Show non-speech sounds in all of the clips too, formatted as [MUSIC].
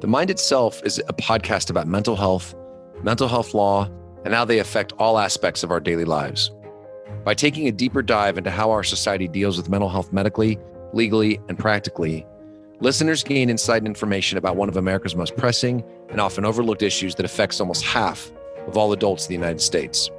The Mind Itself is a podcast about mental health, mental health law, and how they affect all aspects of our daily lives. By taking a deeper dive into how our society deals with mental health medically, legally, and practically, listeners gain insight and information about one of America's most pressing and often overlooked issues that affects almost half of all adults in the United States.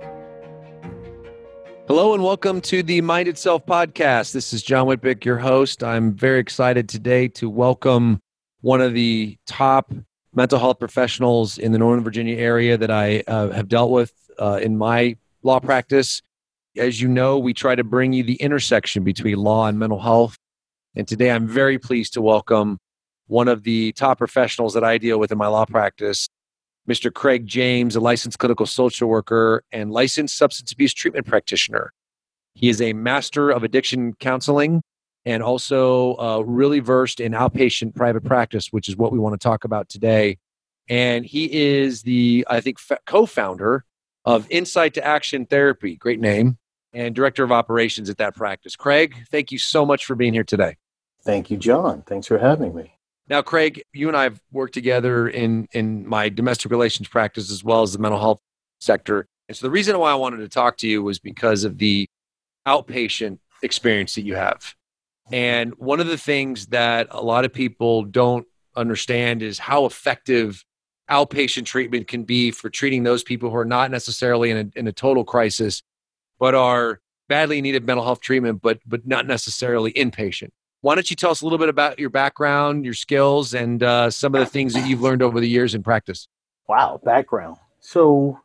Hello and welcome to the Mind Itself podcast. This is John Whitbeck, your host. I'm very excited today to welcome one of the top mental health professionals in the Northern Virginia area that I uh, have dealt with uh, in my law practice. As you know, we try to bring you the intersection between law and mental health. And today I'm very pleased to welcome one of the top professionals that I deal with in my law practice, Mr. Craig James, a licensed clinical social worker and licensed substance abuse treatment practitioner. He is a master of addiction counseling and also uh, really versed in outpatient private practice, which is what we want to talk about today. And he is the, I think, co founder of Insight to Action Therapy, great name, and director of operations at that practice. Craig, thank you so much for being here today. Thank you, John. Thanks for having me. Now, Craig, you and I have worked together in, in my domestic relations practice as well as the mental health sector. And so the reason why I wanted to talk to you was because of the outpatient experience that you have. And one of the things that a lot of people don't understand is how effective outpatient treatment can be for treating those people who are not necessarily in a, in a total crisis, but are badly needed mental health treatment, but, but not necessarily inpatient. Why don't you tell us a little bit about your background, your skills, and uh, some of the things that you've learned over the years in practice? Wow, background. So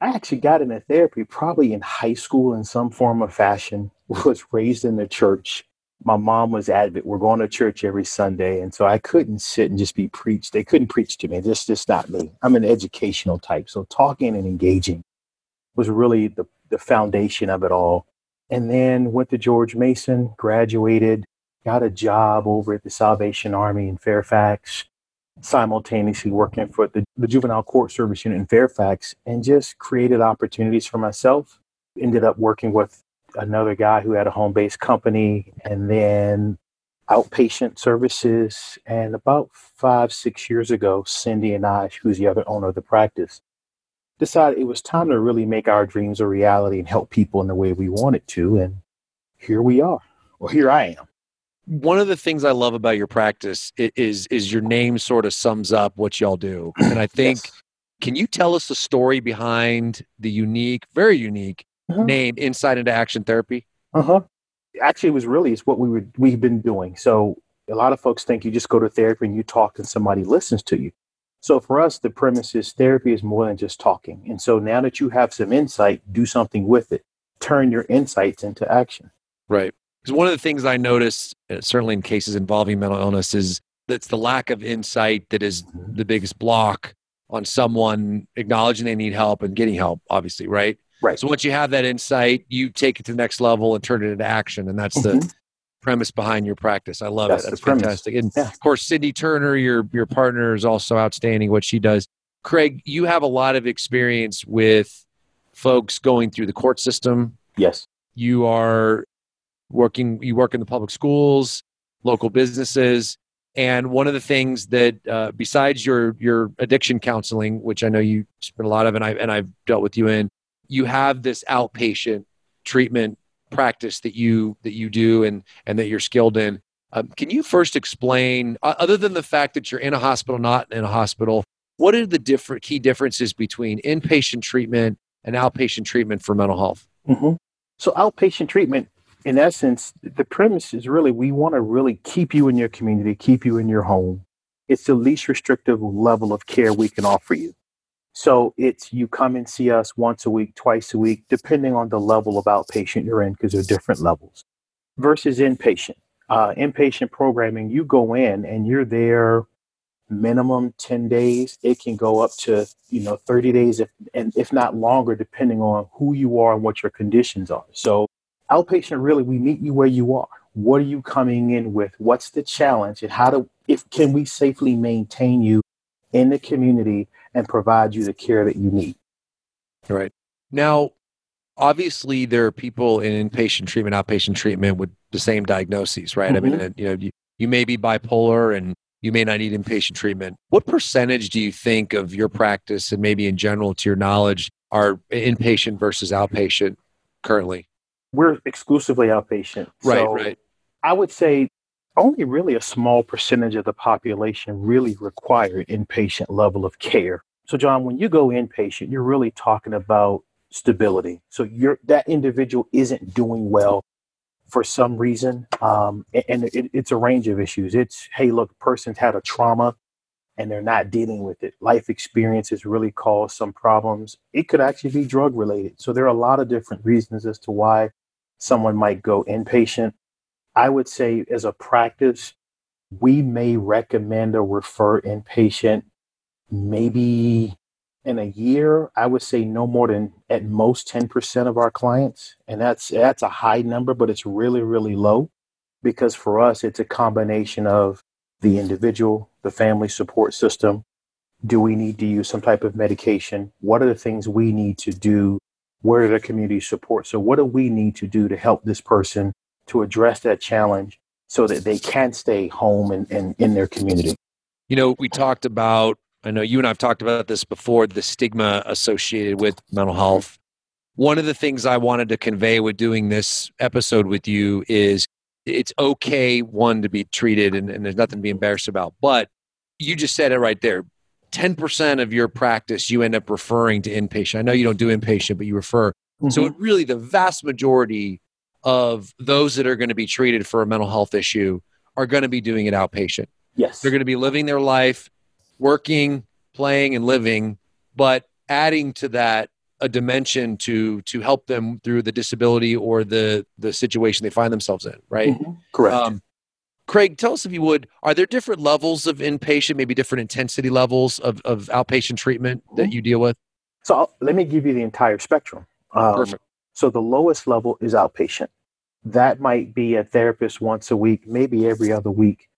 I actually got into therapy probably in high school in some form or fashion, [LAUGHS] was raised in the church my mom was adamant we're going to church every sunday and so i couldn't sit and just be preached they couldn't preach to me this just not me. I'm an educational type so talking and engaging was really the, the foundation of it all. And then went to george mason graduated got a job over at the salvation army in fairfax simultaneously working for the, the juvenile court service unit in fairfax and just created opportunities for myself. Ended up working with another guy who had a home based company and then outpatient services. And about five, six years ago, Cindy and I, who's the other owner of the practice, decided it was time to really make our dreams a reality and help people in the way we wanted to. And here we are. Well, here I am. One of the things I love about your practice is is your name sort of sums up what y'all do. And I [CLEARS THROAT] think yes. can you tell us the story behind the unique, very unique uh-huh. name Insight into Action Therapy? Uh huh. Actually, it was really it's what we were we've been doing. So a lot of folks think you just go to therapy and you talk and somebody listens to you. So for us, the premise is therapy is more than just talking. And so now that you have some insight, do something with it. Turn your insights into action. Right. Because one of the things I notice, uh, certainly in cases involving mental illness, is that's the lack of insight that is mm-hmm. the biggest block on someone acknowledging they need help and getting help, obviously, right? Right. So once you have that insight, you take it to the next level and turn it into action. And that's mm-hmm. the premise behind your practice. I love that's it. That's fantastic. And yeah. of course, Cindy Turner, your your partner, is also outstanding what she does. Craig, you have a lot of experience with folks going through the court system. Yes. You are working you work in the public schools, local businesses. And one of the things that, uh, besides your your addiction counseling, which I know you spend a lot of, and I and I've dealt with you in, you have this outpatient treatment practice that you that you do and and that you're skilled in. Um, can you first explain, other than the fact that you're in a hospital, not in a hospital, what are the different key differences between inpatient treatment and outpatient treatment for mental health? Mm-hmm. So, outpatient treatment, in essence, the premise is really we want to really keep you in your community, keep you in your home. It's the least restrictive level of care we can offer you. So it's you come and see us once a week, twice a week, depending on the level of outpatient you're in, because there are different levels. Versus inpatient. Uh, inpatient programming, you go in and you're there minimum 10 days. It can go up to, you know, 30 days if and if not longer, depending on who you are and what your conditions are. So outpatient really we meet you where you are. What are you coming in with? What's the challenge? And how do if can we safely maintain you in the community and provide you the care that you need. Right. Now, obviously, there are people in inpatient treatment, outpatient treatment with the same diagnoses, right? Mm-hmm. I mean, mm-hmm. you know, you, you may be bipolar and you may not need inpatient treatment. What percentage do you think of your practice and maybe in general to your knowledge are inpatient versus outpatient currently? We're exclusively outpatient. Right, so right. I would say only really a small percentage of the population really require inpatient level of care. So, John, when you go inpatient, you're really talking about stability. So, you're, that individual isn't doing well for some reason, um, and it, it's a range of issues. It's hey, look, person's had a trauma and they're not dealing with it. Life experiences really cause some problems. It could actually be drug related. So there are a lot of different reasons as to why someone might go inpatient. I would say, as a practice, we may recommend or refer inpatient maybe in a year. I would say no more than at most 10% of our clients. And that's that's a high number, but it's really, really low because for us it's a combination of the individual, the family support system. Do we need to use some type of medication? What are the things we need to do? Where are the community support? So what do we need to do to help this person to address that challenge so that they can stay home and, and in their community. You know, we talked about, I know you and I have talked about this before, the stigma associated with mental health. One of the things I wanted to convey with doing this episode with you is it's okay, one, to be treated and, and there's nothing to be embarrassed about. But you just said it right there. 10% of your practice you end up referring to inpatient. I know you don't do inpatient, but you refer. Mm-hmm. So it really the vast majority of those that are going to be treated for a mental health issue are going to be doing it outpatient. Yes. They're going to be living their life, working, playing, and living, but adding to that a dimension to to help them through the disability or the the situation they find themselves in, right? Mm-hmm. Correct. Um, Craig, tell us if you would, are there different levels of inpatient, maybe different intensity levels of, of outpatient treatment that mm-hmm. you deal with? So I'll, let me give you the entire spectrum. Um, Perfect. So the lowest level is outpatient. That might be a therapist once a week, maybe every other week,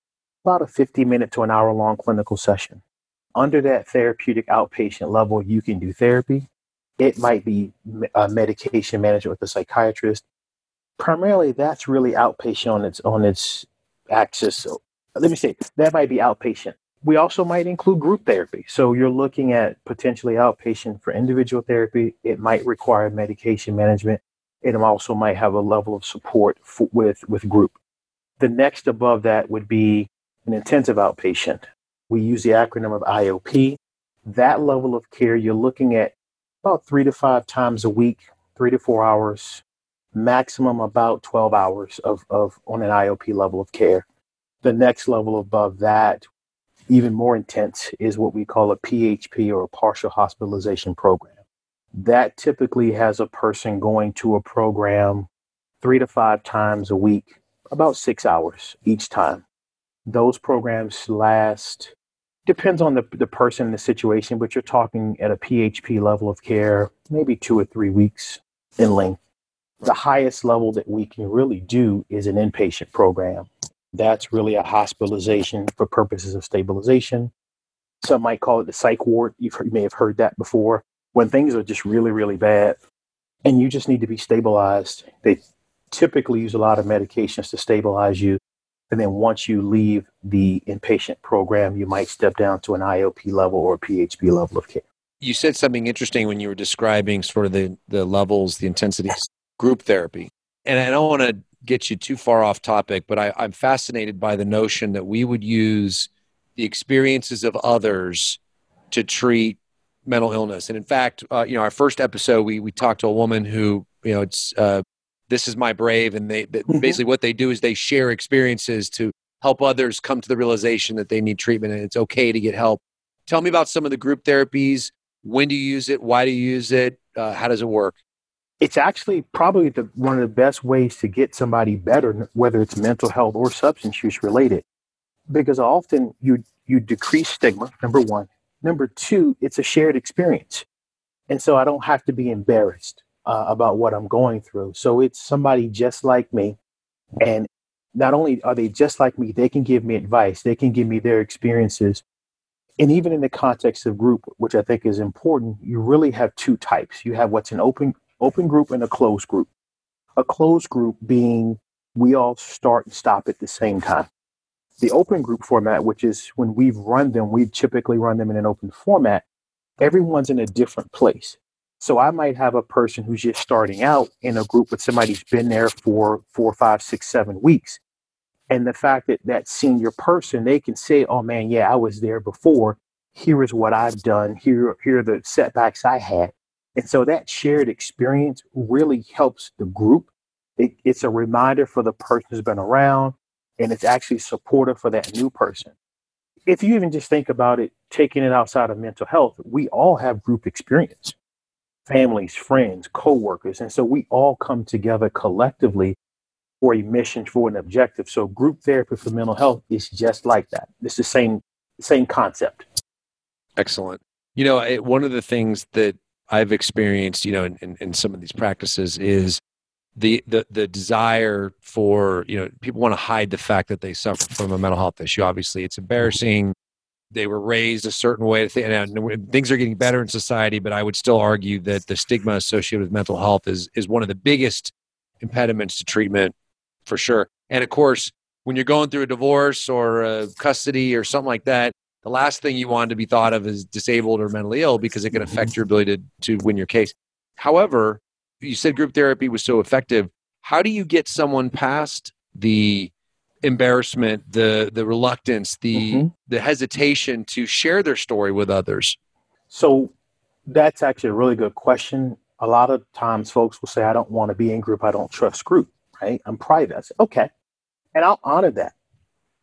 about a 50 minute to an hour long clinical session. Under that therapeutic outpatient level, you can do therapy. It might be a uh, medication management with a psychiatrist. Primarily, that's really outpatient on its on its axis. So let me say that might be outpatient. We also might include group therapy. So you're looking at potentially outpatient for individual therapy. It might require medication management. It also might have a level of support with, with group. The next above that would be an intensive outpatient. We use the acronym of IOP. That level of care, you're looking at about three to five times a week, three to four hours, maximum about 12 hours of, of on an IOP level of care. The next level above that even more intense is what we call a PHP or a partial hospitalization program. That typically has a person going to a program three to five times a week, about six hours each time. Those programs last, depends on the, the person and the situation, but you're talking at a PHP level of care, maybe two or three weeks in length. The highest level that we can really do is an inpatient program. That's really a hospitalization for purposes of stabilization. Some might call it the psych ward. You've heard, you may have heard that before. When things are just really, really bad and you just need to be stabilized, they typically use a lot of medications to stabilize you. And then once you leave the inpatient program, you might step down to an IOP level or a PHP level of care. You said something interesting when you were describing sort of the, the levels, the intensities, group therapy. And I don't want to get you too far off topic, but I, I'm fascinated by the notion that we would use the experiences of others to treat mental illness. And in fact, uh, you know, our first episode, we we talked to a woman who, you know, it's uh, this is my brave, and they, mm-hmm. basically what they do is they share experiences to help others come to the realization that they need treatment and it's okay to get help. Tell me about some of the group therapies. When do you use it? Why do you use it? Uh, how does it work? it's actually probably the, one of the best ways to get somebody better, whether it's mental health or substance use related, because often you you decrease stigma. Number one, number two, it's a shared experience, and so I don't have to be embarrassed uh, about what I'm going through. So it's somebody just like me, and not only are they just like me, they can give me advice, they can give me their experiences. And even in the context of group, which I think is important, you really have two types. You have what's an open open group and a closed group. A closed group being we all start and stop at the same time. The open group format, which is when we've run them, we typically run them in an open format. Everyone's in a different place. So I might have a person who's just starting out in a group with somebody who's been there for four, five, six, seven weeks. And the fact that that senior person, they can say, oh man, yeah, I was there before. Here is what I've done. Here, here are the setbacks I had. And so that shared experience really helps the group. It, it's a reminder for the person who's been around, and it's actually supportive for that new person. If you even just think about it, taking it outside of mental health, we all have group experience families, friends, coworkers. And so we all come together collectively for a mission, for an objective. So group therapy for mental health is just like that. It's the same same concept. Excellent. You know, it, one of the things that I've experienced, you know, in, in, in some of these practices is the, the the desire for you know people want to hide the fact that they suffer from a mental health issue. Obviously, it's embarrassing. They were raised a certain way. And things are getting better in society, but I would still argue that the stigma associated with mental health is is one of the biggest impediments to treatment for sure. And of course, when you're going through a divorce or a custody or something like that, the last thing you want to be thought of is disabled or mentally ill because it can mm-hmm. affect your ability to, to win your case. However, you said group therapy was so effective. How do you get someone past the embarrassment, the the reluctance, the mm-hmm. the hesitation to share their story with others? So that's actually a really good question. A lot of times folks will say, I don't want to be in group, I don't trust group right? I'm private. I say, okay. And I'll honor that.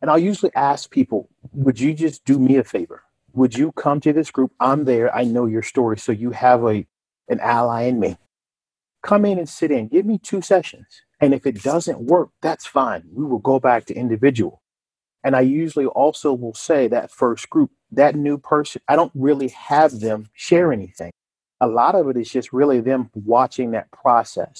And I'll usually ask people, would you just do me a favor? Would you come to this group? I'm there. I know your story. So you have a an ally in me. Come in and sit in. Give me two sessions. And if it doesn't work, that's fine. We will go back to individual. And I usually also will say that first group, that new person, I don't really have them share anything. A lot of it is just really them watching that process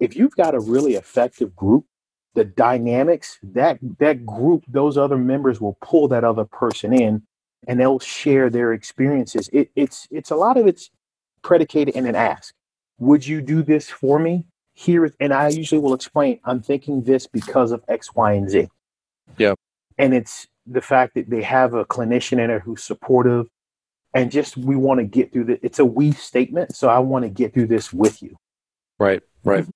if you've got a really effective group, the dynamics that that group, those other members will pull that other person in, and they'll share their experiences. It, it's it's a lot of it's predicated in an ask. Would you do this for me? Here, and I usually will explain. I'm thinking this because of X, Y, and Z. Yeah, and it's the fact that they have a clinician in there who's supportive, and just we want to get through the. It's a we statement, so I want to get through this with you. Right, right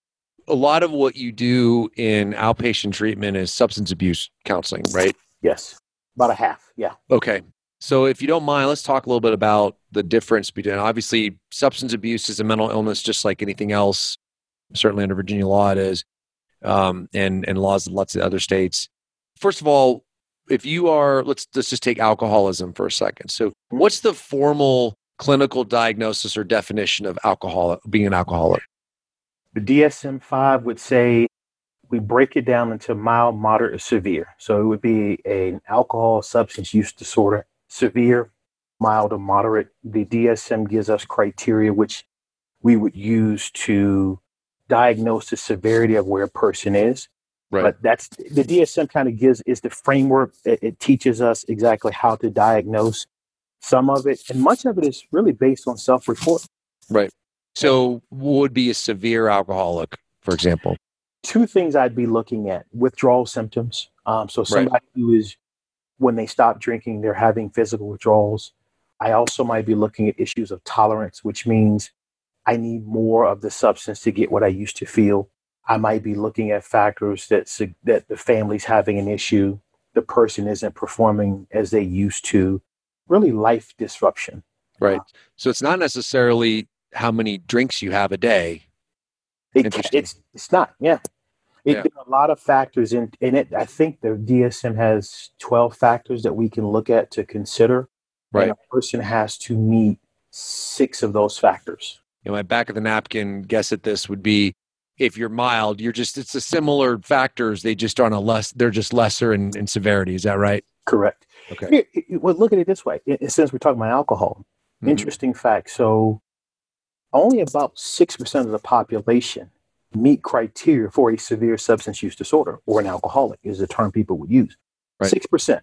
a lot of what you do in outpatient treatment is substance abuse counseling, right? Yes, about a half. Yeah. Okay. So, if you don't mind, let's talk a little bit about the difference between obviously substance abuse is a mental illness, just like anything else. Certainly under Virginia law, it is, um, and and laws in lots of other states. First of all, if you are, let's let's just take alcoholism for a second. So, what's the formal clinical diagnosis or definition of alcohol being an alcoholic? The DSM 5 would say we break it down into mild, moderate, or severe. So it would be an alcohol substance use disorder, severe, mild, or moderate. The DSM gives us criteria which we would use to diagnose the severity of where a person is. Right. But that's the DSM kind of gives is the framework. It, it teaches us exactly how to diagnose some of it, and much of it is really based on self-report. Right. So, would be a severe alcoholic, for example? Two things I'd be looking at withdrawal symptoms. Um, so, somebody right. who is, when they stop drinking, they're having physical withdrawals. I also might be looking at issues of tolerance, which means I need more of the substance to get what I used to feel. I might be looking at factors that that the family's having an issue, the person isn't performing as they used to, really life disruption. Right. So it's not necessarily how many drinks you have a day. It, it's it's not, yeah. It, yeah. There are a lot of factors in, in it. I think the DSM has 12 factors that we can look at to consider. Right. a person has to meet six of those factors. You know, my back of the napkin guess at this would be if you're mild, you're just, it's a similar factors. They just aren't a less, they're just lesser in, in severity. Is that right? Correct. Okay. Here, well, look at it this way. Since we're talking about alcohol, mm-hmm. interesting fact. So only about 6% of the population meet criteria for a severe substance use disorder or an alcoholic is the term people would use. Right. 6%.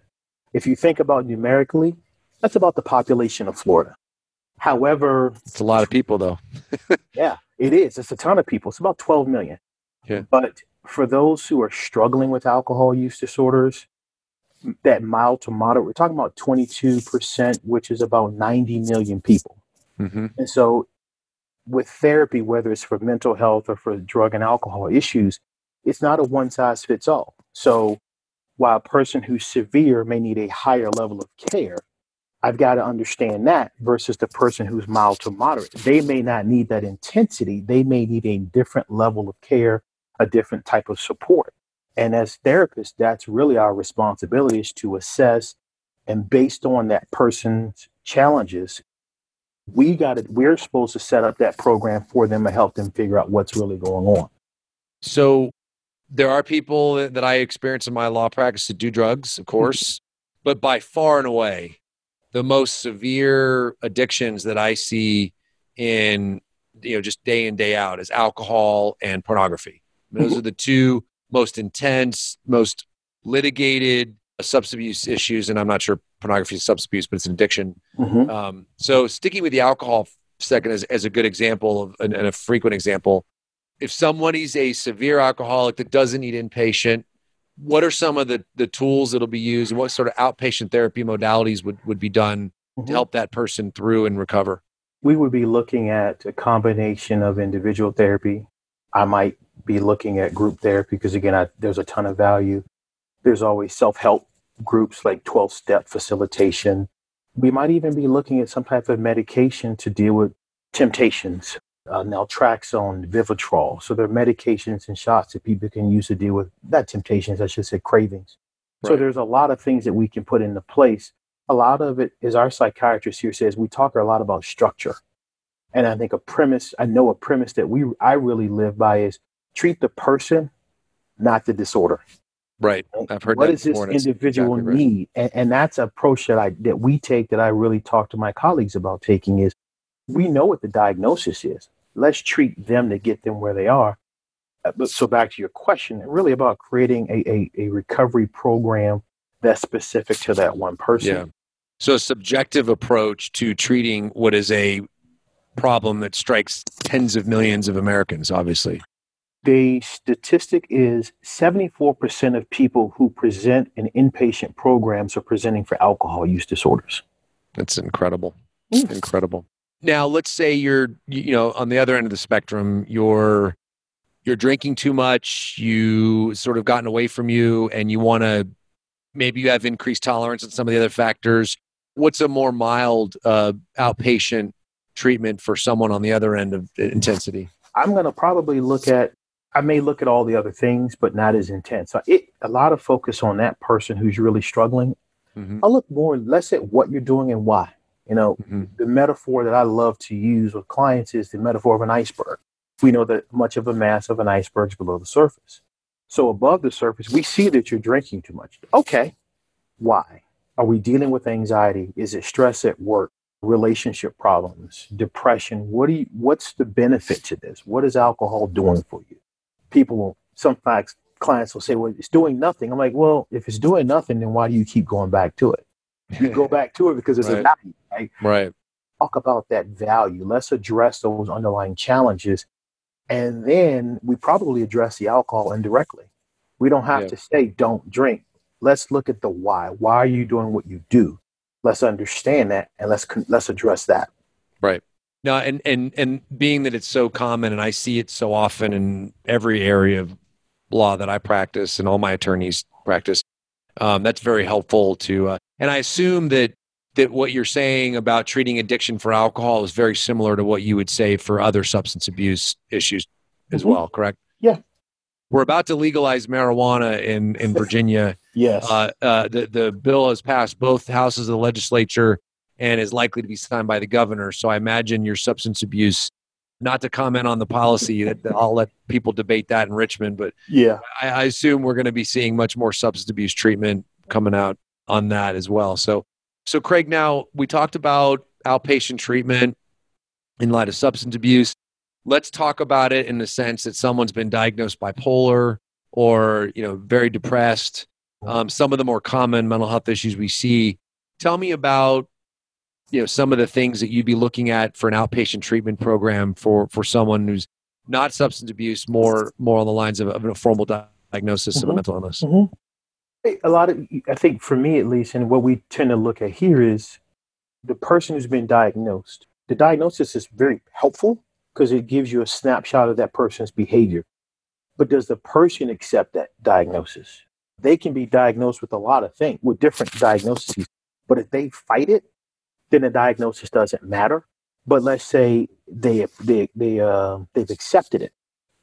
If you think about numerically, that's about the population of Florida. However, it's a lot of people though. [LAUGHS] yeah, it is. It's a ton of people. It's about 12 million. Yeah. But for those who are struggling with alcohol use disorders, that mild to moderate, we're talking about 22%, which is about 90 million people. Mm-hmm. And so, with therapy, whether it's for mental health or for drug and alcohol issues, it's not a one size fits all. So, while a person who's severe may need a higher level of care, I've got to understand that versus the person who's mild to moderate. They may not need that intensity, they may need a different level of care, a different type of support. And as therapists, that's really our responsibility is to assess and based on that person's challenges, we got it. We're supposed to set up that program for them and help them figure out what's really going on. So there are people that I experience in my law practice that do drugs, of mm-hmm. course, but by far and away, the most severe addictions that I see in you know just day in day out is alcohol and pornography. Those mm-hmm. are the two most intense, most litigated substance abuse issues, and I'm not sure pornography is substance abuse, but it's an addiction. Mm-hmm. Um, so sticking with the alcohol second as, as a good example of, and, and a frequent example, if someone is a severe alcoholic that doesn't need inpatient, what are some of the, the tools that'll be used and what sort of outpatient therapy modalities would, would be done mm-hmm. to help that person through and recover? We would be looking at a combination of individual therapy. I might be looking at group therapy because, again, I, there's a ton of value. There's always self help groups like 12 step facilitation. We might even be looking at some type of medication to deal with temptations, uh, naltrexone, Vivitrol. So there are medications and shots that people can use to deal with that temptations, I should say cravings. Right. So there's a lot of things that we can put into place. A lot of it is our psychiatrist here says we talk a lot about structure. And I think a premise, I know a premise that we I really live by is treat the person, not the disorder. Right. I've heard that. what does this individual exactly right. need? And, and that's an approach that I that we take that I really talk to my colleagues about taking is we know what the diagnosis is. Let's treat them to get them where they are. Uh, but so back to your question, really about creating a, a, a recovery program that's specific to that one person. Yeah. So a subjective approach to treating what is a problem that strikes tens of millions of Americans, obviously the statistic is 74% of people who present in inpatient programs are presenting for alcohol use disorders. That's incredible. Mm. Incredible. Now, let's say you're you know on the other end of the spectrum, you're you're drinking too much, you sort of gotten away from you and you want to maybe you have increased tolerance and some of the other factors. What's a more mild uh, outpatient treatment for someone on the other end of intensity? I'm going to probably look at I may look at all the other things, but not as intense. So it a lot of focus on that person who's really struggling. Mm-hmm. I look more less at what you're doing and why. You know, mm-hmm. the metaphor that I love to use with clients is the metaphor of an iceberg. We know that much of a mass of an iceberg is below the surface. So above the surface, we see that you're drinking too much. Okay, why? Are we dealing with anxiety? Is it stress at work? Relationship problems, depression? What do you, what's the benefit to this? What is alcohol doing for you? People will, some facts, clients will say, well, it's doing nothing. I'm like, well, if it's doing nothing, then why do you keep going back to it? You go [LAUGHS] back to it because it's right. a value, right? Right. Talk about that value. Let's address those underlying challenges. And then we probably address the alcohol indirectly. We don't have yeah. to say, don't drink. Let's look at the why. Why are you doing what you do? Let's understand that and let's let's address that. Right. No, and and and being that it's so common, and I see it so often in every area of law that I practice, and all my attorneys practice, um, that's very helpful to. Uh, and I assume that that what you're saying about treating addiction for alcohol is very similar to what you would say for other substance abuse issues as mm-hmm. well. Correct? Yeah. We're about to legalize marijuana in in [LAUGHS] Virginia. yes. Uh, uh, the the bill has passed both houses of the legislature and is likely to be signed by the governor. So I imagine your substance abuse, not to comment on the policy, that I'll let people debate that in Richmond, but yeah, I, I assume we're going to be seeing much more substance abuse treatment coming out on that as well. So, so Craig, now we talked about outpatient treatment in light of substance abuse. Let's talk about it in the sense that someone's been diagnosed bipolar or you know very depressed. Um, some of the more common mental health issues we see. Tell me about you know some of the things that you'd be looking at for an outpatient treatment program for for someone who's not substance abuse more more on the lines of, of a formal diagnosis mm-hmm. of a mm-hmm. mental illness mm-hmm. A lot of, I think for me at least, and what we tend to look at here is the person who's been diagnosed. The diagnosis is very helpful because it gives you a snapshot of that person's behavior. But does the person accept that diagnosis? They can be diagnosed with a lot of things, with different diagnoses. But if they fight it, then the diagnosis doesn't matter. But let's say they they they uh, they've accepted it.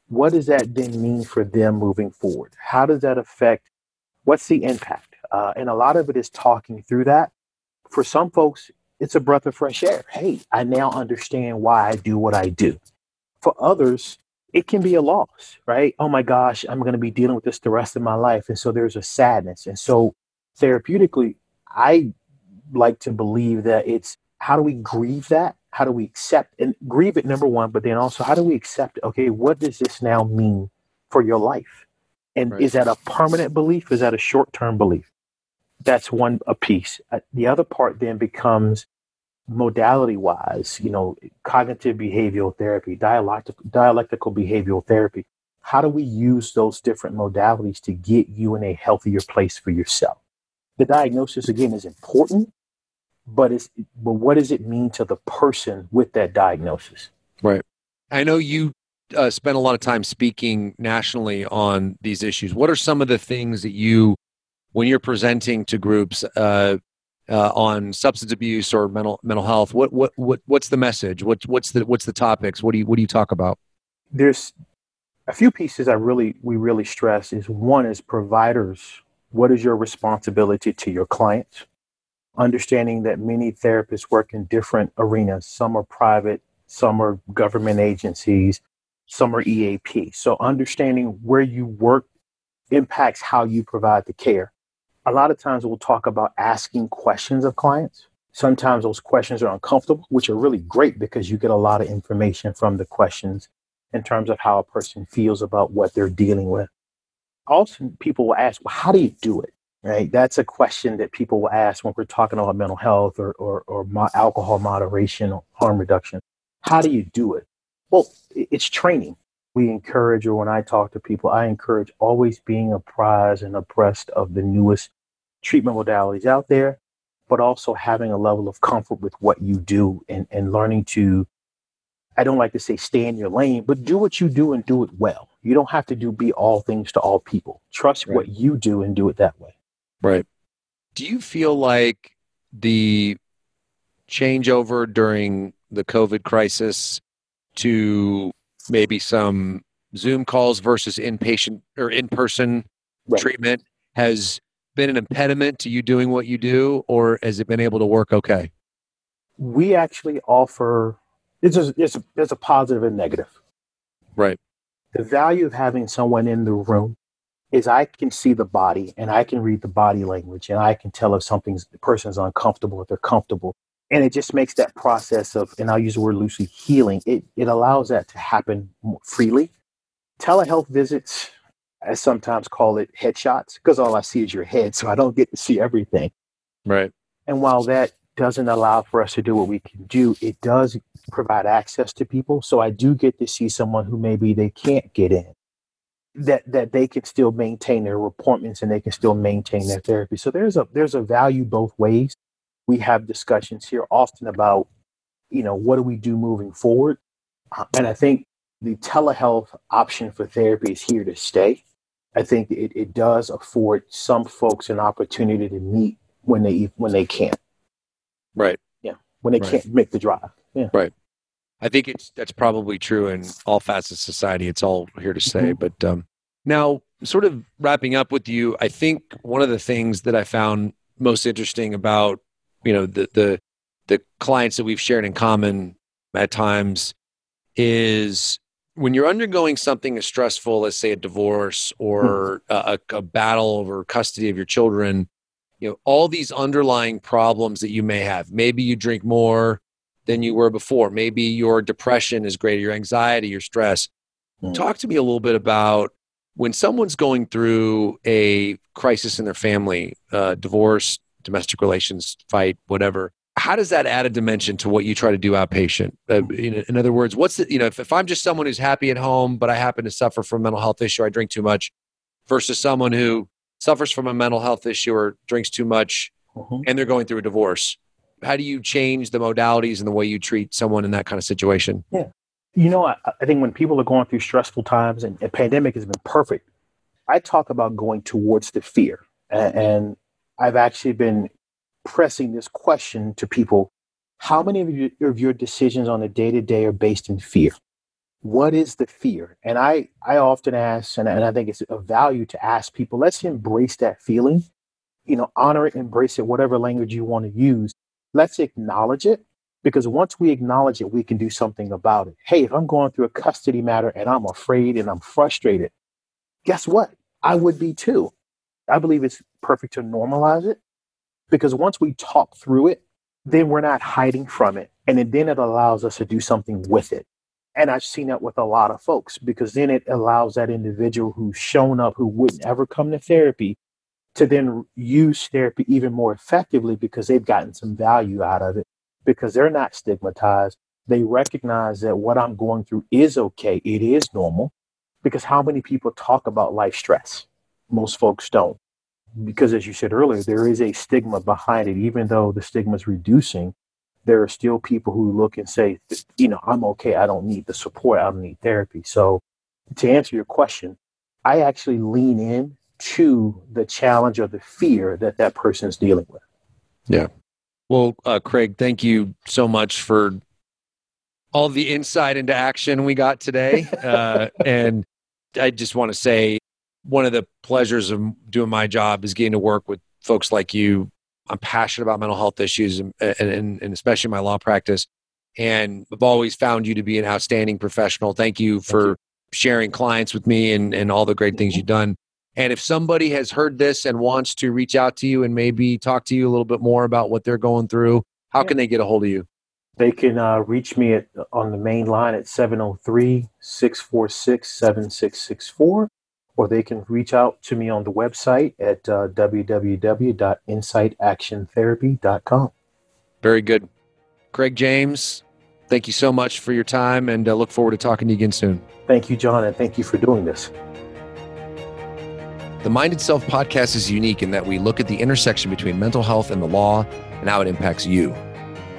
What does that then mean for them moving forward? How does that affect? What's the impact? Uh, and a lot of it is talking through that. For some folks, it's a breath of fresh air. Hey, I now understand why I do what I do. For others, it can be a loss, right? Oh my gosh, I'm going to be dealing with this the rest of my life. And so there's a sadness. And so therapeutically, I like to believe that it's how do we grieve that? How do we accept and grieve it, number one, but then also how do we accept, okay, what does this now mean for your life? And right. is that a permanent belief? Is that a short term belief? That's one a piece. Uh, the other part then becomes modality wise, you know, cognitive behavioral therapy, dialectical, dialectical behavioral therapy. How do we use those different modalities to get you in a healthier place for yourself? The diagnosis again is important, but it's but what does it mean to the person with that diagnosis? Right. I know you uh, spend a lot of time speaking nationally on these issues. What are some of the things that you, when you're presenting to groups uh, uh, on substance abuse or mental mental health, what what what what's the message? What what's the what's the topics? What do you what do you talk about? There's a few pieces I really we really stress. Is one is providers. What is your responsibility to your clients? Understanding that many therapists work in different arenas. Some are private, some are government agencies, some are EAP. So understanding where you work impacts how you provide the care. A lot of times we'll talk about asking questions of clients. Sometimes those questions are uncomfortable, which are really great because you get a lot of information from the questions in terms of how a person feels about what they're dealing with. Also, people will ask, well, how do you do it? Right? That's a question that people will ask when we're talking about mental health or, or, or mo- alcohol moderation or harm reduction. How do you do it? Well, it's training. We encourage, or when I talk to people, I encourage always being apprised and abreast of the newest treatment modalities out there, but also having a level of comfort with what you do and, and learning to, I don't like to say stay in your lane, but do what you do and do it well. You don't have to do be all things to all people. Trust right. what you do and do it that way. Right. Do you feel like the changeover during the COVID crisis to maybe some Zoom calls versus inpatient or in person right. treatment has been an impediment to you doing what you do, or has it been able to work okay? We actually offer it's a, it's a, there's a positive and negative. Right. The value of having someone in the room is I can see the body and I can read the body language and I can tell if something's the person's uncomfortable, if they're comfortable. And it just makes that process of, and I'll use the word loosely, healing. It it allows that to happen freely. Telehealth visits, I sometimes call it headshots because all I see is your head, so I don't get to see everything. Right. And while that doesn't allow for us to do what we can do, it does provide access to people. So I do get to see someone who maybe they can't get in that that they can still maintain their appointments and they can still maintain their therapy. So there's a there's a value both ways. We have discussions here often about, you know, what do we do moving forward? Uh, and I think the telehealth option for therapy is here to stay. I think it, it does afford some folks an opportunity to meet when they when they can't. Right. Yeah. When they right. can't make the drive. Yeah. Right. I think it's that's probably true in all facets of society. It's all here to stay. Mm-hmm. But um, now, sort of wrapping up with you, I think one of the things that I found most interesting about you know the the the clients that we've shared in common at times is when you're undergoing something as stressful as say a divorce or mm-hmm. a, a battle over custody of your children you know all these underlying problems that you may have maybe you drink more than you were before. Maybe your depression is greater, your anxiety, your stress. Mm. Talk to me a little bit about when someone's going through a crisis in their family, uh, divorce, domestic relations, fight, whatever. How does that add a dimension to what you try to do outpatient? Uh, in, in, other words, what's the, you know, if, if I'm just someone who's happy at home, but I happen to suffer from mental health issue, I drink too much, versus someone who suffers from a mental health issue or drinks too much mm-hmm. and they're going through a divorce. How do you change the modalities and the way you treat someone in that kind of situation? Yeah. You know, I, I think when people are going through stressful times and a pandemic has been perfect, I talk about going towards the fear. And, and I've actually been pressing this question to people how many of, you, of your decisions on a day to day are based in fear? What is the fear? And I, I often ask, and, and I think it's a value to ask people, let's embrace that feeling, you know, honor it, embrace it, whatever language you want to use. Let's acknowledge it because once we acknowledge it, we can do something about it. Hey, if I'm going through a custody matter and I'm afraid and I'm frustrated, guess what? I would be too. I believe it's perfect to normalize it because once we talk through it, then we're not hiding from it. And then it allows us to do something with it. And I've seen that with a lot of folks because then it allows that individual who's shown up who wouldn't ever come to therapy to then use therapy even more effectively because they've gotten some value out of it because they're not stigmatized. They recognize that what I'm going through is okay, it is normal. Because how many people talk about life stress? Most folks don't. Because as you said earlier, there is a stigma behind it. Even though the stigma is reducing, there are still people who look and say, you know, I'm okay. I don't need the support. I don't need therapy. So to answer your question, I actually lean in to the challenge or the fear that that person is dealing with. Yeah. Well, uh, Craig, thank you so much for all the insight into action we got today. [LAUGHS] Uh, and I just want to say one of the pleasures of doing my job is getting to work with folks like you. I'm passionate about mental health issues and, and, and especially my law practice. And I've always found you to be an outstanding professional. Thank you for Thank you. sharing clients with me and, and all the great things you've done. And if somebody has heard this and wants to reach out to you and maybe talk to you a little bit more about what they're going through, how can they get a hold of you? They can uh, reach me at, on the main line at 703 646 7664, or they can reach out to me on the website at uh, www.insightactiontherapy.com. Very good. Craig James, thank you so much for your time and uh, look forward to talking to you again soon. Thank you, John, and thank you for doing this. The Mind Itself podcast is unique in that we look at the intersection between mental health and the law and how it impacts you.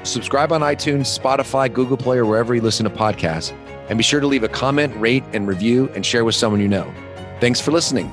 Subscribe on iTunes, Spotify, Google Play, or wherever you listen to podcasts. And be sure to leave a comment, rate, and review and share with someone you know. Thanks for listening.